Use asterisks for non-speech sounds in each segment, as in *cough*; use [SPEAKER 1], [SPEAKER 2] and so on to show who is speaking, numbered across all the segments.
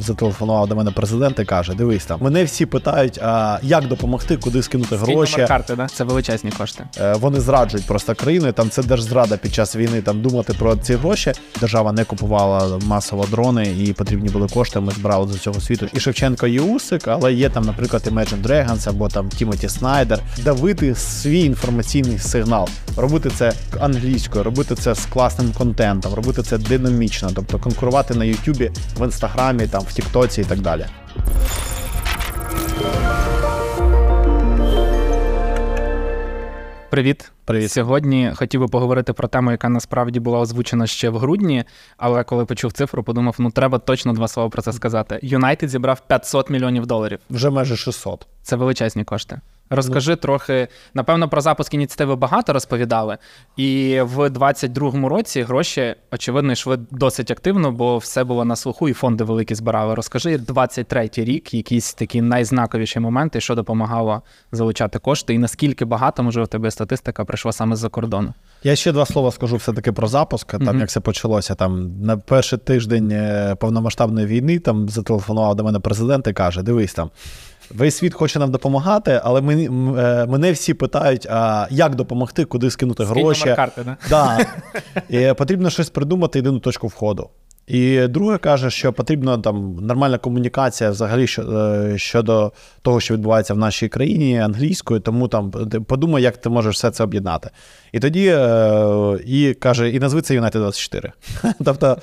[SPEAKER 1] Зателефонував до мене президент і каже: Дивись там, мене всі питають, а як допомогти, куди скинути гроші.
[SPEAKER 2] Карти, да? Це величезні кошти.
[SPEAKER 1] Е, Вони зраджують просто країни. Там це держзрада під час війни. Там думати про ці гроші. Держава не купувала масово дрони і потрібні були кошти. Ми збирали з усього світу. І Шевченко є Усик, але є там, наприклад, Imagine Dragons або там Тімоті Снайдер. Давити свій інформаційний сигнал, робити це англійською, робити це з класним контентом, робити це динамічно, тобто конкурувати на Ютубі, в інстаграмі, там в Тіктоці і так далі.
[SPEAKER 2] Привіт.
[SPEAKER 1] Привіт.
[SPEAKER 2] Сьогодні хотів би поговорити про тему, яка насправді була озвучена ще в грудні, але коли почув цифру, подумав, ну треба точно два слова про це сказати. Юнайтед зібрав 500 мільйонів доларів.
[SPEAKER 1] Вже майже 600.
[SPEAKER 2] Це величезні кошти. Розкажи трохи. Напевно, про запуск ініціативи багато розповідали. І в 22-му році гроші, очевидно, йшли досить активно, бо все було на слуху, і фонди великі збирали. Розкажи 23-й рік, якісь такі найзнаковіші моменти, що допомагало залучати кошти, і наскільки багато, може, у тебе статистика прийшла саме з-за кордону.
[SPEAKER 1] Я ще два слова скажу все-таки про запуск. Там
[SPEAKER 2] Мгм.
[SPEAKER 1] як це почалося. Там на перший тиждень е, повномасштабної війни там зателефонував до мене президент і каже: Дивись там. Весь світ хоче нам допомагати, але мені, мене всі питають, а як допомогти, куди скинути
[SPEAKER 2] Скинь
[SPEAKER 1] гроші.
[SPEAKER 2] номер карти, да?
[SPEAKER 1] Да. І потрібно щось придумати, єдину точку входу. І друге каже, що потрібна там нормальна комунікація взагалі е, щодо того, що відбувається в нашій країні англійською, тому там подумай, як ти можеш все це об'єднати. І тоді е, і каже, і назви це Юнайтед 24. *laughs* Тобто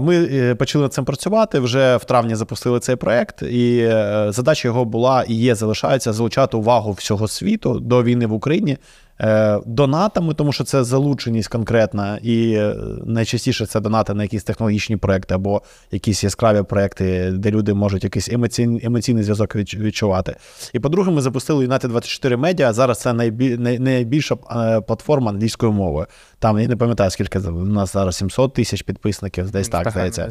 [SPEAKER 1] ми е, почали над цим працювати. Вже в травні запустили цей проект, і е, задача його була і є, залишається залучати увагу всього світу до війни в Україні. Е, Донатами, тому що це залученість конкретна, і е, найчастіше це донати на якісь технологічні проекти або якісь яскраві проекти, де люди можуть якийсь емоційний, емоційний зв'язок відчувати. І по-друге, ми запустили United 24 Media. Зараз це найбі, найбільша е, платформа англійською мовою. Там я не пам'ятаю, скільки у нас зараз 700 тисяч підписників, десь так здається.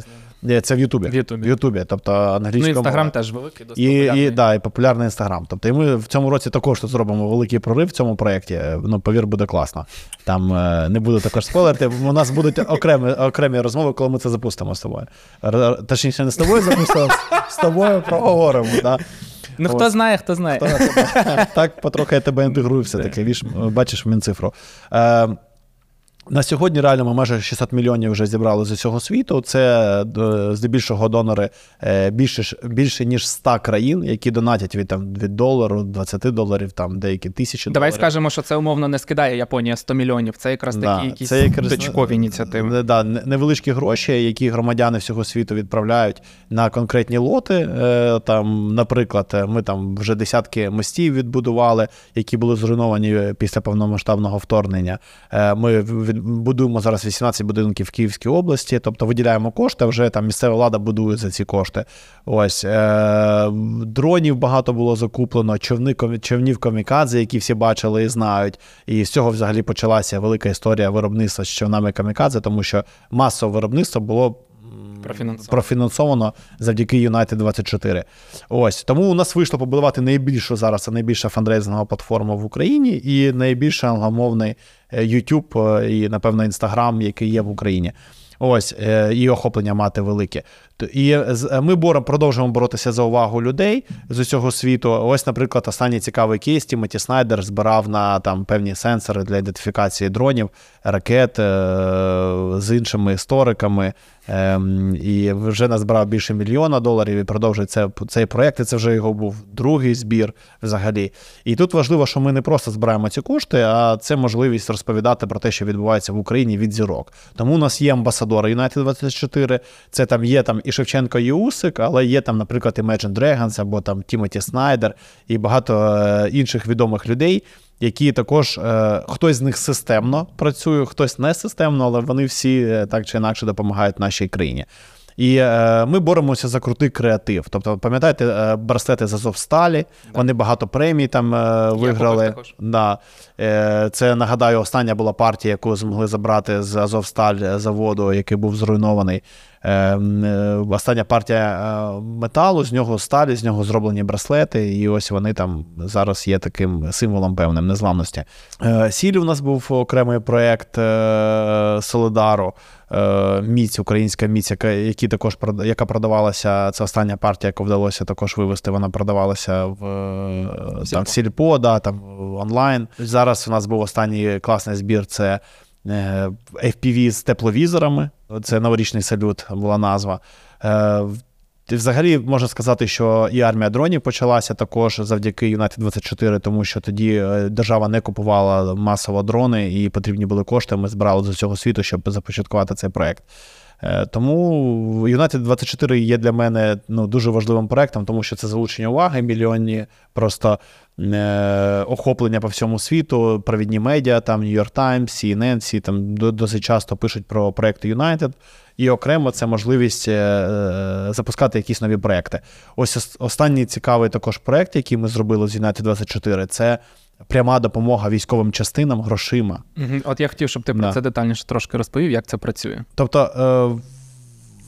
[SPEAKER 1] Це в Ютубі.
[SPEAKER 2] В Ютубі.
[SPEAKER 1] В Ютубі, тобто
[SPEAKER 2] Ну, інстаграм теж великий, досить
[SPEAKER 1] І,
[SPEAKER 2] популярний.
[SPEAKER 1] і, да, і популярний інстаграм. Тобто, і ми в цьому році також тут зробимо великий прорив в цьому проєкті. Ну, повір, буде класно. Там е, не буду також спойлерити. У нас будуть окремі, окремі розмови, коли ми це запустимо з тобою. Точніше, не з тобою запустимо, з тобою проговоримо. Да?
[SPEAKER 2] Ну, хто знає, хто знає.
[SPEAKER 1] Хто, Так, потрохи я тебе інтегрую все-таки. Бачиш, мінцифру. Е, на сьогодні реально ми майже 600 мільйонів вже зібрали з усього світу. Це е, здебільшого донори е, більше, більше ніж 100 країн, які донатять від, там, від долару, 20 доларів, там деякі тисячі
[SPEAKER 2] Давай
[SPEAKER 1] доларів.
[SPEAKER 2] скажемо, що це умовно не скидає Японія 100 мільйонів. Це якраз
[SPEAKER 1] Да,
[SPEAKER 2] такі якісь
[SPEAKER 1] це якраз,
[SPEAKER 2] точкові ініціативи.
[SPEAKER 1] Да, невеличкі гроші, які громадяни всього світу відправляють на конкретні лоти. Е, Там, наприклад, ми там вже десятки мостів відбудували, які були зруйновані після повномасштабного вторгнення. Ми від- будуємо зараз 18 будинків в Київській області, тобто виділяємо кошти. Вже там місцева влада будує за ці кошти. Ось е, дронів багато було закуплено, човни човнів камікадзе, які всі бачили і знають. І з цього взагалі почалася велика історія виробництва з човнами камікадзе, тому що масове виробництво було.
[SPEAKER 2] Профінансовано.
[SPEAKER 1] Профінансовано завдяки United 24. Ось тому у нас вийшло побудувати найбільшу зараз найбільша фандрейзингова платформа в Україні і найбільший англомовний е, YouTube е, і, напевно, Instagram, який є в Україні. Ось е, і охоплення мати велике. І е, ми боро, продовжуємо боротися за увагу людей з усього світу. Ось, наприклад, останній цікавий кейс Тімоті Снайдер збирав на там певні сенсори для ідентифікації дронів, ракет е, з іншими істориками. Ем, і вже назбирав більше мільйона доларів і продовжує це, цей проєкт. І це вже його був другий збір взагалі. І тут важливо, що ми не просто збираємо ці кошти, а це можливість розповідати про те, що відбувається в Україні від зірок. Тому у нас є амбасадори United 24, це там є там і Шевченко, і Усик, але є там, наприклад, Imagine Dragons або там Тімоті Снайдер і багато е, інших відомих людей. Які також е, хтось з них системно працює, хтось не системно, але вони всі е, так чи інакше допомагають нашій країні. І е, ми боремося за крутий креатив. Тобто, пам'ятаєте, е, браслети з Азовсталі, вони багато премій там е, виграли.
[SPEAKER 2] також.
[SPEAKER 1] Да. Е, це нагадаю, остання була партія, яку змогли забрати з Азовсталь заводу, який був зруйнований. Е, остання партія металу, з нього сталі, з нього зроблені браслети, і ось вони там зараз є таким символом певним незламності. Сіль у нас був окремий проєкт Солидару. Міць, українська міць, яка які також яка продавалася. Це остання партія, яку вдалося також вивести. Вона продавалася в там, в Сільпо, да, там онлайн. Зараз у нас був останній класний збір. Це Е, FPV з тепловізорами. Це новорічний салют була назва. Е, взагалі можна сказати, що і армія дронів почалася також завдяки United 24, тому що тоді е, держава не купувала масово дрони і потрібні були кошти. Ми збирали з усього світу, щоб започаткувати цей проект. Тому United 24 є для мене ну, дуже важливим проектом, тому що це залучення уваги мільйонні просто е, охоплення по всьому світу, провідні медіа, там New York Times, CNN, всі там досить часто пишуть про проекти United. І окремо це можливість е, е, запускати якісь нові проекти. Ось останній цікавий також проект, який ми зробили з United 24, це пряма допомога військовим частинам грошима.
[SPEAKER 2] От я хотів, щоб ти про це детальніше трошки розповів, як це працює.
[SPEAKER 1] Тобто, е,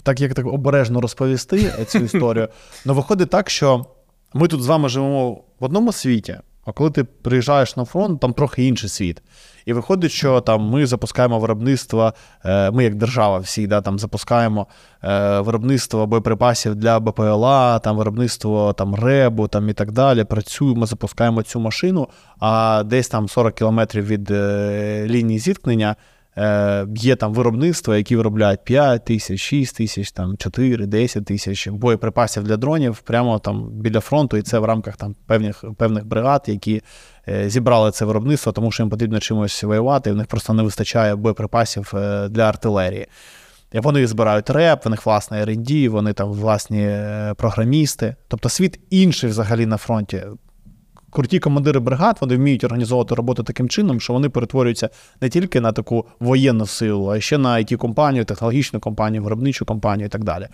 [SPEAKER 1] так як так обережно розповісти цю *laughs* історію, ну виходить так, що ми тут з вами живемо в одному світі, а коли ти приїжджаєш на фронт, там трохи інший світ. І виходить, що там ми запускаємо виробництво, е, ми як держава всі да, там запускаємо е, виробництво боєприпасів для БПЛА, там виробництво там РЕБу там і так далі. Працюємо, запускаємо цю машину, а десь там 40 кілометрів від е, лінії зіткнення. Є там виробництва, які виробляють 5 тисяч, 6 тисяч, там 4, 10 тисяч боєприпасів для дронів прямо там біля фронту, і це в рамках там певних певних бригад, які Е, зібрали це виробництво, тому що їм потрібно чимось воювати, і в них просто не вистачає боєприпасів е, для артилерії. І Вони збирають реп, в них власне R&D, вони там власні е, програмісти. Тобто світ інший взагалі на фронті. Круті командири бригад вони вміють організовувати роботу таким чином, що вони перетворюються не тільки на таку воєнну силу, а ще на IT компанію технологічну компанію, виробничу компанію і так далі.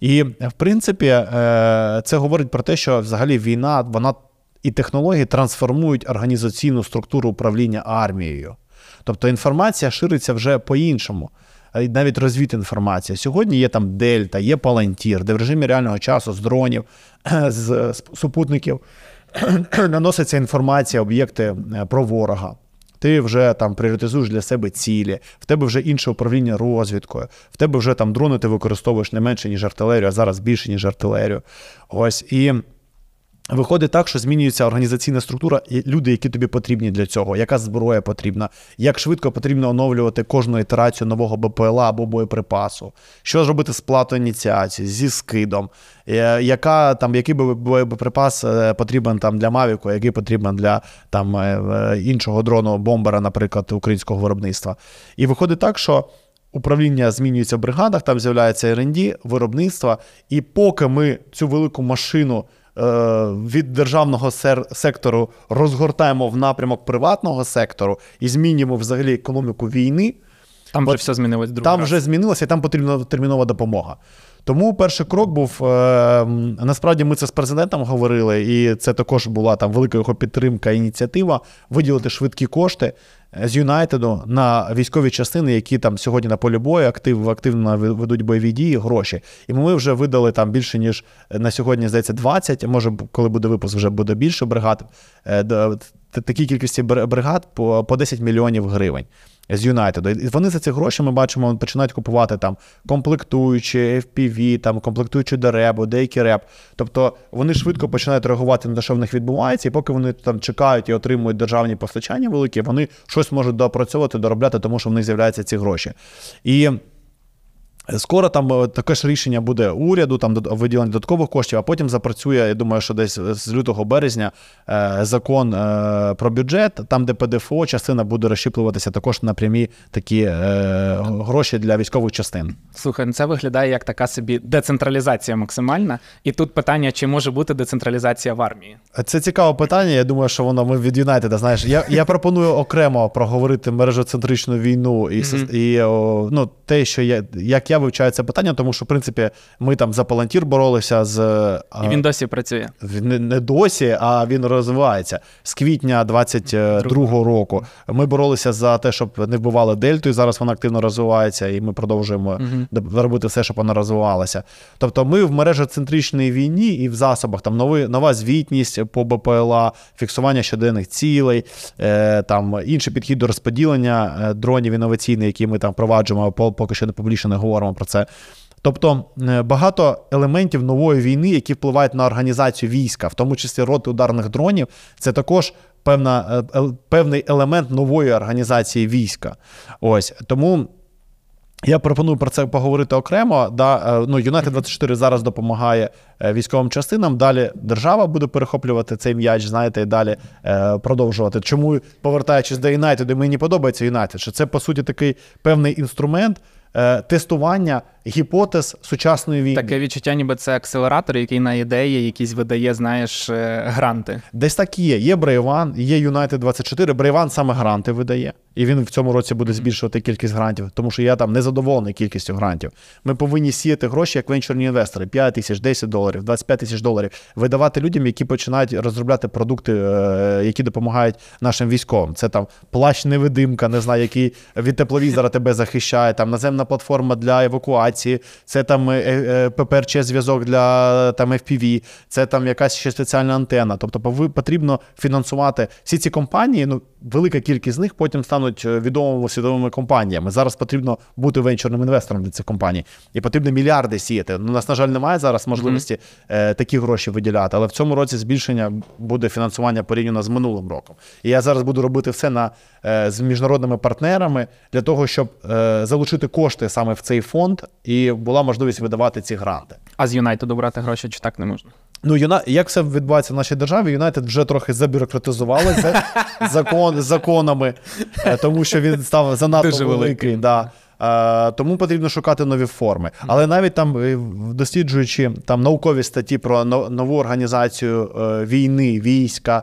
[SPEAKER 1] І в принципі, це говорить про те, що взагалі війна вона і технології трансформують організаційну структуру управління армією. Тобто інформація шириться вже по-іншому. Навіть розвідінформація. Сьогодні є там Дельта, є Палантір, де в режимі реального часу з дронів, *clears throat* з супутників *clears throat* наноситься інформація, об'єкти е, про ворога. Ти вже там пріоритизуєш для себе цілі, в тебе вже інше управління розвідкою, в тебе вже там дрони ти використовуєш не менше, ніж артилерію, а зараз більше, ніж артилерію. Ось і. Виходить так, що змінюється організаційна структура, і люди, які тобі потрібні для цього, яка зброя потрібна, як швидко потрібно оновлювати кожну ітерацію нового БПЛА або боєприпасу, що зробити з платою ініціації, зі скидом, е, яка там, який боєприпас е, потрібен там для Мавіку, який потрібен для там е, іншого дрону бомбера, наприклад, українського виробництва. І виходить так, що. Управління змінюється в бригадах, там з'являється РНД, виробництво, і поки ми цю велику машину від державного сектору розгортаємо в напрямок приватного сектору і змінюємо взагалі економіку війни.
[SPEAKER 2] Там вже все змінилось
[SPEAKER 1] другий Там раз. вже змінилося, і там потрібна термінова допомога. Тому перший крок був е, насправді ми це з президентом говорили, і це також була там велика його підтримка, ініціатива виділити швидкі кошти з Юнайтеду на військові частини, які там сьогодні на полі бою актив, активно ведуть бойові дії, гроші. І ми вже видали там більше, ніж на сьогодні, здається, 20, може, коли буде випуск, вже буде більше бригад. Такій кількості бригад по 10 мільйонів гривень з Юнайтеду. І вони за ці гроші ми бачимо, починають купувати там комплектуючі, FPV, там комплектуючі до ребу, деякі реп. Тобто вони швидко починають реагувати на те, що в них відбувається, і поки вони там чекають і отримують державні постачання великі, вони щось можуть доопрацьовувати, доробляти, тому що в них з'являються ці гроші. І Скоро там е, таке ж рішення буде уряду, там виділення додаткових коштів, а потім запрацює. Я думаю, що десь з лютого березня е, закон е, про бюджет, там, де ПДФО, частина буде розщіплюватися також на прямі такі гроші для військових частин.
[SPEAKER 2] Слухай, ну це виглядає як така собі децентралізація максимальна. І тут питання: чи може бути децентралізація в армії?
[SPEAKER 1] Це цікаве питання. Я думаю, що воно ми від Юнайтеда. Знаєш, я я пропоную окремо проговорити мережоцентричну війну і mm-hmm. і ну, те, що я як я я вивчаю це питання, тому що, в принципі, ми там за Палантір боролися з.
[SPEAKER 2] І він досі працює.
[SPEAKER 1] Не, не досі, а він розвивається. З квітня 22-го року ми боролися за те, щоб не вбивали дельту, і зараз вона активно розвивається, і ми продовжуємо uh робити все, щоб вона розвивалася. Тобто, ми в мережоцентричній війні і в засобах там нови, нова звітність по БПЛА, фіксування щоденних цілей, е, там інший підхід до розподілення е, дронів інноваційних, які ми там впроваджуємо, поки що не публічно не говоримо про це. Тобто е, багато елементів нової війни, які впливають на організацію війська, в тому числі роти ударних дронів, це також певна, е, певний елемент нової організації війська. Ось тому. Я пропоную про це поговорити окремо. Да, е, ну, Юнайтед 24 зараз допомагає військовим частинам. Далі держава буде перехоплювати цей м'яч, знаєте, і далі е, продовжувати. Чому повертаючись до Юнайтеду, мені подобається Юнайтед, що це по суті такий певний інструмент е, тестування гіпотез сучасної війни.
[SPEAKER 2] Таке відчуття, ніби це акселератор, який на ідеї якісь видає, знаєш, е, гранти.
[SPEAKER 1] Десь так і є. Є Brave1, є United 24. Brave1 саме гранти видає, і він в цьому році буде збільшувати кількість грантів, тому що я там незадоволений кількістю грантів. Ми повинні сіяти гроші як венчурні інвестори: 5 тисяч, 10 доларів, 25 тисяч доларів, видавати людям, які починають розробляти продукти, е, які допомагають нашим військовим. Це там плащ невидимка, не знаю, який від тепловізора тебе захищає, там наземна платформа для евакуації комунікації, це там е, е, ППРЧ зв'язок для там FPV, це там якась ще спеціальна антенна. Тобто потрібно фінансувати всі ці компанії. Ну, велика кількість з них потім стануть е, відомими світовими компаніями. Зараз потрібно бути венчурним інвестором для цих компаній, і потрібно мільярди сіяти. Ну, у нас, на жаль, немає зараз можливості mm-hmm. такі гроші виділяти, але в цьому році збільшення буде фінансування порівняно з минулим роком. І я зараз буду робити все на з міжнародними партнерами для того, щоб залучити кошти саме в цей фонд і була можливість видавати ці гранти.
[SPEAKER 2] А з Юнайтеду брати гроші чи так не можна?
[SPEAKER 1] Ну, Юна... як все відбувається в нашій державі, Юнайтед вже трохи забюрократизувалися *laughs* закон... законами, е, тому що він став занадто великий. Да. Е, тому потрібно шукати нові форми. Але навіть там, е, досліджуючи там наукові статті про нову організацію війни, війська,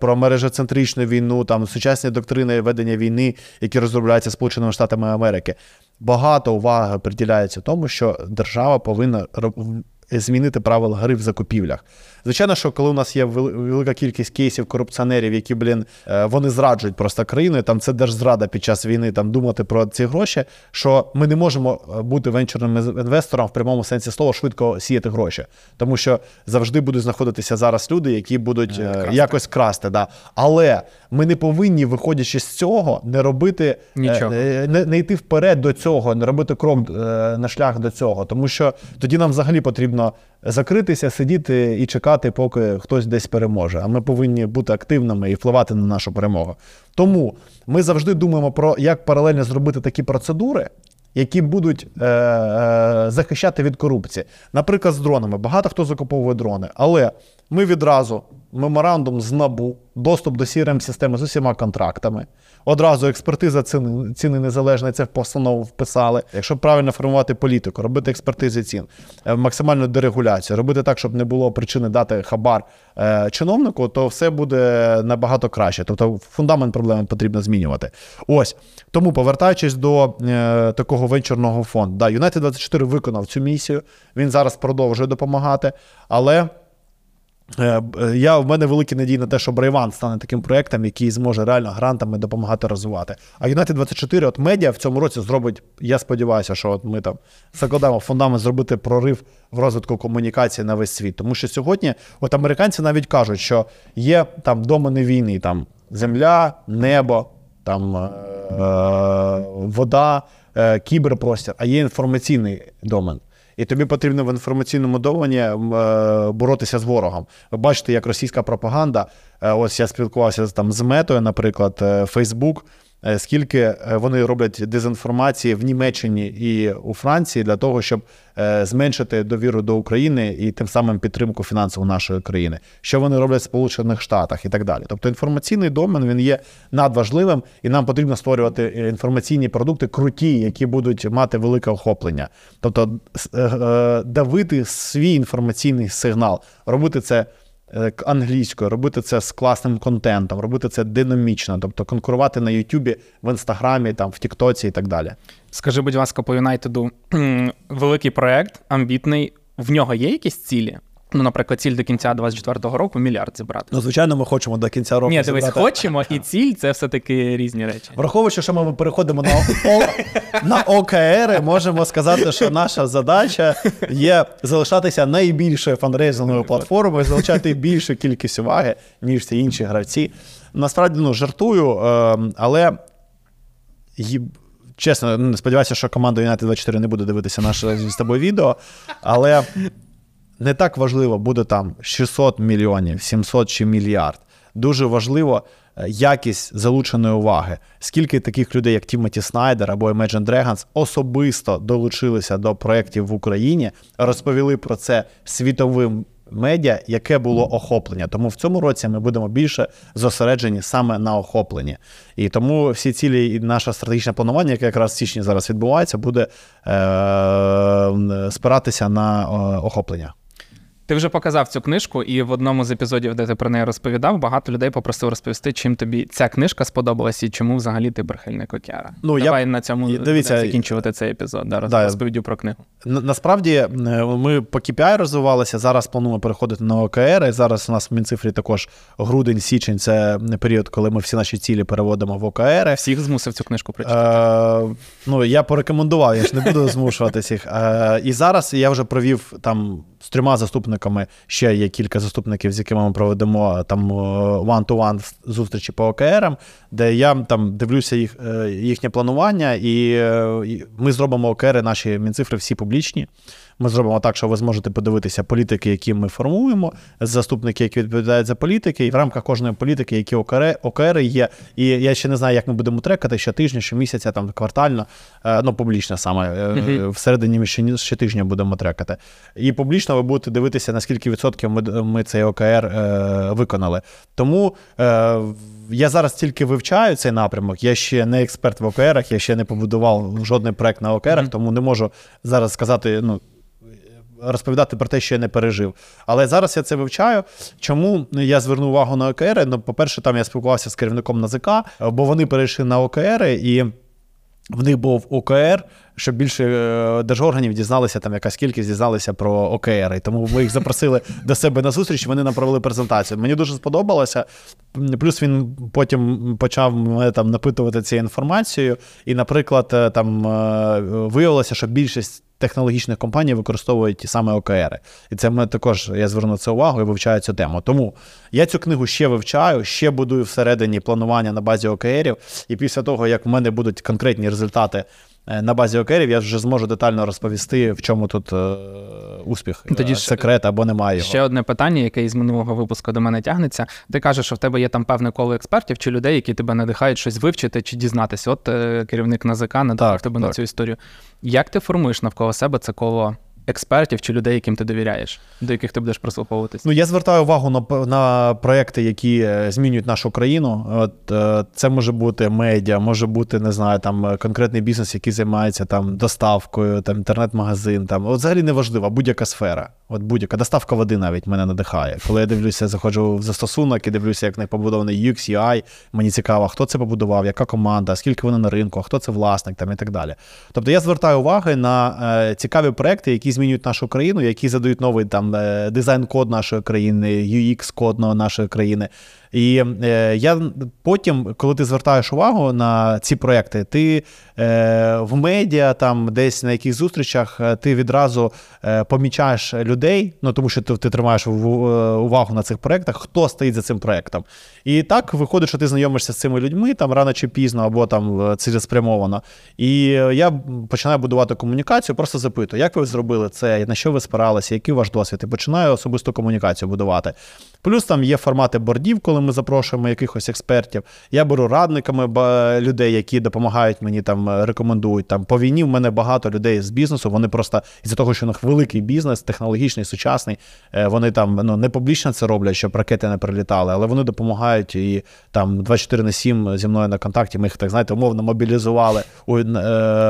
[SPEAKER 1] про мережецентричну війну, там сучасні доктрини ведення війни, які розробляються Сполученими Штатами Америки, багато уваги приділяється тому, що держава повинна змінити правила гри в закупівлях. Звичайно, що коли у нас є велика кількість кейсів корупціонерів, які, блін, е, вони зраджують просто країною, там це держзрада під час війни, там думати про ці гроші, що ми не можемо е, бути венчурним інвестором в прямому сенсі слова швидко сіяти гроші, тому що завжди будуть знаходитися зараз люди, які будуть е, красти. якось красти. Да. Але ми не повинні, виходячи з цього, не робити
[SPEAKER 2] Нічого.
[SPEAKER 1] Не, не йти вперед до цього, не робити крок на шлях до цього, тому що тоді нам взагалі потрібно закритися, сидіти і чекати, поки хтось десь переможе. А ми повинні бути активними і впливати на нашу перемогу. Тому ми завжди думаємо про як паралельно зробити такі процедури. Які будуть е, е, захищати від корупції, наприклад, з дронами. Багато хто закуповує дрони, але ми відразу меморандум з НАБУ, доступ до crm системи з усіма контрактами. Одразу експертиза ціни, ціни незалежної, це в постанову вписали. Якщо правильно формувати політику, робити експертизи цін, е, максимальну дерегуляцію, робити так, щоб не було причини дати хабар е, чиновнику, то все буде набагато краще. Тобто фундамент проблеми потрібно змінювати. Ось тому, повертаючись до е, такого венчурного фонду, да, United 24 виконав цю місію. Він зараз продовжує допомагати, але. Е, я в мене великі надії на те, що Брайван стане таким проєктом, який зможе реально грантами допомагати розвивати. А United 24 от медіа в цьому році зробить. Я сподіваюся, що от ми там закладаємо фундамент зробити прорив в розвитку комунікації на весь світ. Тому що сьогодні, от американці навіть кажуть, що є там домени війни, там земля, небо, там е, вода, е, кіберпростір, а є інформаційний домен і тобі потрібно в інформаційному довоні е, боротися з ворогом. Ви бачите, як російська пропаганда. Е, ось я спілкувався там з метою, наприклад, Фейсбук. Е, скільки е, вони роблять дезінформації в Німеччині і у Франції для того, щоб е, зменшити довіру до України і тим самим підтримку фінансову нашої країни, що вони роблять в Сполучених Штатах і так далі. Тобто інформаційний домен він є надважливим, і нам потрібно створювати інформаційні продукти круті, які будуть мати велике охоплення. Тобто давити свій інформаційний сигнал, робити це. Е, англійською, робити це з класним контентом, робити це динамічно, тобто конкурувати на Ютубі, в Інстаграмі, там, в Тіктоці і так далі.
[SPEAKER 2] Скажи, будь ласка, по Юнайтеду великий проект, амбітний. В нього є якісь цілі? Ну, наприклад, ціль до кінця 24-го року мільярд зібрати.
[SPEAKER 1] Ну, звичайно, ми хочемо до кінця року.
[SPEAKER 2] Ні, дивись,
[SPEAKER 1] зібрати-
[SPEAKER 2] хочемо, і ціль це все-таки різні речі.
[SPEAKER 1] Враховуючи, що ми переходимо на, О... на ОКР, можемо сказати, що наша задача є залишатися найбільшою фандрейзинговою платформою, залучати більшу кількість уваги, ніж всі інші гравці. Насправді, ну, жартую, е, але чесно, ну, сподіваюся, що команда United 24 не буде дивитися наше з тобою відео, але не так важливо, буде там 600 мільйонів, 700 чи мільярд. Дуже важливо е, якість залученої уваги. Скільки таких людей, як Тімоті Снайдер або Imagine Dragons, особисто долучилися до проєктів в Україні, розповіли про це світовим медіа, яке було охоплення. Тому в цьому році ми будемо більше зосереджені саме на охопленні. І тому всі цілі і наше стратегічне планування, яке якраз в січні зараз відбувається, буде е- спиратися на е, охоплення.
[SPEAKER 2] Ти вже показав цю книжку, і в одному з епізодів, де ти про неї розповідав, багато людей попросив розповісти, чим тобі ця книжка сподобалася і чому взагалі ти прихильник океара.
[SPEAKER 1] Ну, я-
[SPEAKER 2] на цьому
[SPEAKER 1] дивіться,
[SPEAKER 2] закінчувати цей епізод. Да,
[SPEAKER 1] да,
[SPEAKER 2] розповіддю про книгу.
[SPEAKER 1] Насправді е, ми по KPI розвивалися. Зараз плануємо переходити на ОКР. І зараз у нас в Мінцифрі також грудень, січень це період, коли ми всі наші цілі переводимо в ОКР.
[SPEAKER 2] Всіх змусив цю книжку прочитати.
[SPEAKER 1] Е, ну, я порекомендував, я ж не буду *laughs* змушувати всіх. Е, і зараз я вже провів там з трьома заступниками. Ще є кілька заступників, з якими ми проведемо там е, one-to-one зустрічі по ОКРам, де я там дивлюся їх, е, їхнє планування, е, і ми зробимо ОКРи, наші мінцифри всі публічні. Ми зробимо так, що ви зможете подивитися політики, які ми формуємо, заступники, які відповідають за політики, і в рамках кожної політики, які ОКР, ОКР є. І я ще не знаю, як ми будемо трекати щотижня, щомісяця, там квартально, е, ну публічно саме. е,
[SPEAKER 2] Мгм.
[SPEAKER 1] Всередині ми ще щотижня будемо трекати. І публічно ви будете дивитися, наскільки відсотків ми, ми цей ОКР е, виконали. Тому е, я зараз тільки вивчаю цей напрямок. Я ще не експерт в ОКРах, я ще не побудував жодний проект на ОКРах,
[SPEAKER 2] Мгм.
[SPEAKER 1] тому не можу зараз сказати, ну. Розповідати про те, що я не пережив. Але зараз я це вивчаю. Чому я звернув увагу на ОКР? Ну, по-перше, там я спілкувався з керівником НАЗК, бо вони перейшли на ОКР, і в них був ОКР, щоб більше е, держорганів дізналися, там якась кількість дізналися про ОКР. І тому ми їх запросили *laughs* до себе на зустріч, вони нам провели презентацію. Мені дуже сподобалося. Плюс він потім почав мене там напитувати цією інформацією. І, наприклад, е, там е, виявилося, що більшість. Технологічних компаній використовують ті саме ОКРи. І це ми також я зверну це увагу і вивчаю цю тему. Тому я цю книгу ще вивчаю, ще будую всередині планування на базі ОКРів. І після того, як в мене будуть конкретні результати на базі окерів я вже зможу детально розповісти, в чому тут е, успіх,
[SPEAKER 2] Тоді
[SPEAKER 1] е,
[SPEAKER 2] ж-
[SPEAKER 1] секрет або немає його.
[SPEAKER 2] Ще одне питання, яке із минулого випуску до мене тягнеться. Ти кажеш, що в тебе є там певне коло експертів чи людей, які тебе надихають щось вивчити чи дізнатися. От е, керівник НАЗК надихав
[SPEAKER 1] Так,
[SPEAKER 2] тебе на цю історію. Як ти формуєш навколо себе це коло експертів чи людей, яким ти довіряєш, до яких ти будеш прислуховуватись?
[SPEAKER 1] Ну, я звертаю увагу на, на проекти, які е, змінюють нашу країну. От е, це може бути медіа, може бути, не знаю, там е, конкретний бізнес, який займається там доставкою, там інтернет-магазин. Там от взагалі неважливо, будь-яка сфера. От будь-яка доставка води навіть мене надихає. Коли я дивлюся, заходжу в застосунок і дивлюся, як них побудований UX, UI, мені цікаво, хто це побудував, яка команда, скільки вони на ринку, хто це власник там і так далі. Тобто я звертаю уваги на е, цікаві проекти, які змінюють нашу країну, які задають новий там е, дизайн-код нашої країни, UX-код нашої країни. І е, я потім, коли ти звертаєш увагу на ці проекти, ти е, в медіа, там десь на якихось зустрічах, е, ти відразу е, помічаєш людей, ну тому що ти, ти тримаєш увагу на цих проектах, хто стоїть за цим проектом. І так виходить, що ти знайомишся з цими людьми там рано чи пізно, або там цілеспрямовано. І я починаю будувати комунікацію, просто запитую, як ви зробили це, на що ви спиралися, який ваш досвід, і починаю особисту комунікацію будувати. Плюс там є формати бордів, коли ми запрошуємо якихось експертів. Я беру радниками людей, які допомагають мені там е, рекомендують. Там по війні в мене багато людей з бізнесу. Вони просто із-за того, що у них великий бізнес, технологічний, сучасний. е, Вони там ну не публічно це роблять, щоб ракети не прилітали, але вони допомагають і там 24 на 7 зі мною на контакті. Ми їх так знаєте, умовно мобілізували у, е,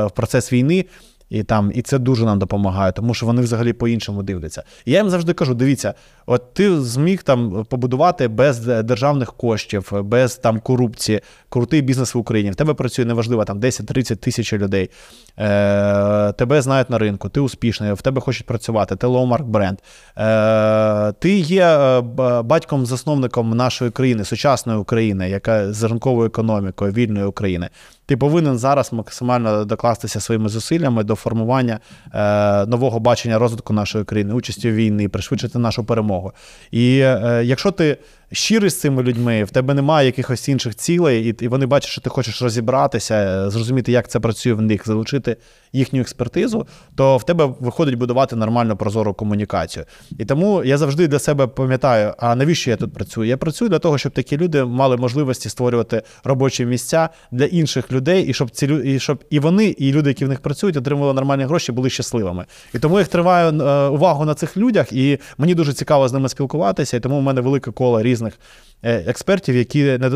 [SPEAKER 1] в процес війни. І там, і це дуже нам допомагає, тому що вони взагалі по-іншому дивляться. І я їм завжди кажу: дивіться, От ти зміг там побудувати без державних коштів, без там корупції, крутий бізнес в Україні. В тебе працює неважливо там 10-30 тисяч людей. Е, Тебе знають на ринку, ти успішний, в тебе хочуть працювати, ти лоумарк бренд. Е, Ти є е, батьком-засновником нашої країни, сучасної України, яка з ринковою економікою, вільної України. Ти повинен зараз максимально докластися своїми зусиллями до формування е, нового бачення розвитку нашої країни, участі в війні, пришвидшити нашу перемогу. І е, якщо ти щирий з цими людьми, в тебе немає якихось інших цілей, і, і вони бачать, що ти хочеш розібратися, е, зрозуміти, як це працює в них, залучити їхню експертизу, то в тебе виходить будувати нормальну прозору комунікацію. І тому я завжди для себе пам'ятаю, а навіщо я тут працюю? Я працюю для того, щоб такі люди мали можливості створювати робочі місця для інших людей, і щоб ці і щоб і вони, і люди, які в них працюють, отримували нормальні гроші, були щасливими. І тому я триваю е, увагу на цих людях, і мені дуже цікаво з ними спілкуватися. І тому в мене велике коло різних е, експертів, які не,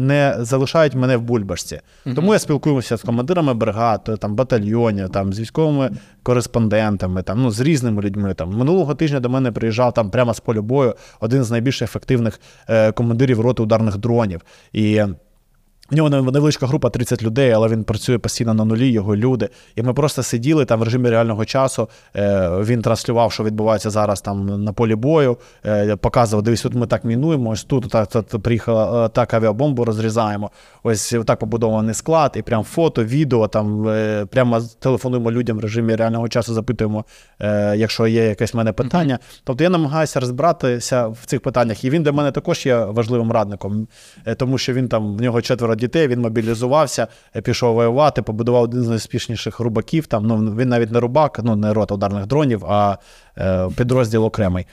[SPEAKER 1] не, залишають мене в бульбашці. Тому я спілкуюся з командирами бригад, там батальйонів, там з військовими кореспондентами, там ну з різними людьми. Там минулого тижня до мене приїжджав там прямо з полю бою один з найбільш ефективних е, командирів роти ударних дронів. І в нього невеличка група 30 людей, але він працює постійно на нулі, його люди. І ми просто сиділи там в режимі реального часу. Е, він транслював, що відбувається зараз там на полі бою. Е, показував, дивись, тут ми так мінуємо, ось тут так, так, приїхала е, так авіабомбу розрізаємо. Ось так побудований склад, і прям фото, відео. Там прямо телефонуємо людям в режимі реального часу, запитуємо, якщо є якесь в мене питання. Тобто я намагаюся розбиратися в цих питаннях. І він для мене також є важливим радником, тому що він там в нього четверо дітей, він мобілізувався, е, пішов воювати, побудував один з найуспішніших рубаків. Там ну він навіть не рубак, ну не рота ударних дронів, а е, підрозділ окремий.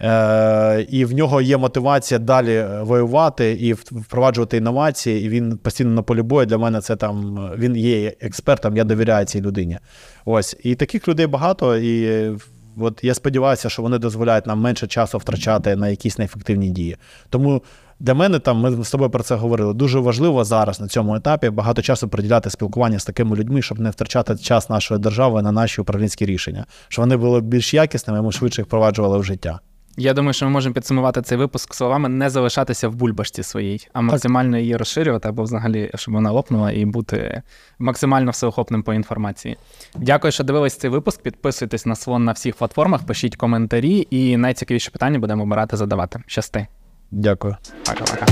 [SPEAKER 1] Е, і в нього є мотивація далі воювати і впроваджувати інновації. І він постійно на полі бою. Для мене це там він є експертом, я довіряю цій людині. Ось і таких людей багато. І от я сподіваюся, що вони дозволяють нам менше часу втрачати на якісь неефективні дії. Тому для мене там ми з тобою про це говорили. Дуже важливо зараз на цьому етапі багато часу приділяти спілкування з такими людьми, щоб не втрачати час нашої держави на наші управлінські рішення, щоб вони були більш якісними, ми швидше їх впроваджували в життя.
[SPEAKER 2] Я думаю, що ми можемо підсумувати цей випуск словами не залишатися в бульбашці своїй, а максимально її розширювати, або взагалі, щоб вона лопнула і бути максимально всеохопним по інформації. Дякую, що дивились цей випуск. Підписуйтесь на слон на всіх платформах, пишіть коментарі, і найцікавіші питання будемо обирати задавати. Щасти.
[SPEAKER 1] Дякую.
[SPEAKER 2] Пока-пока.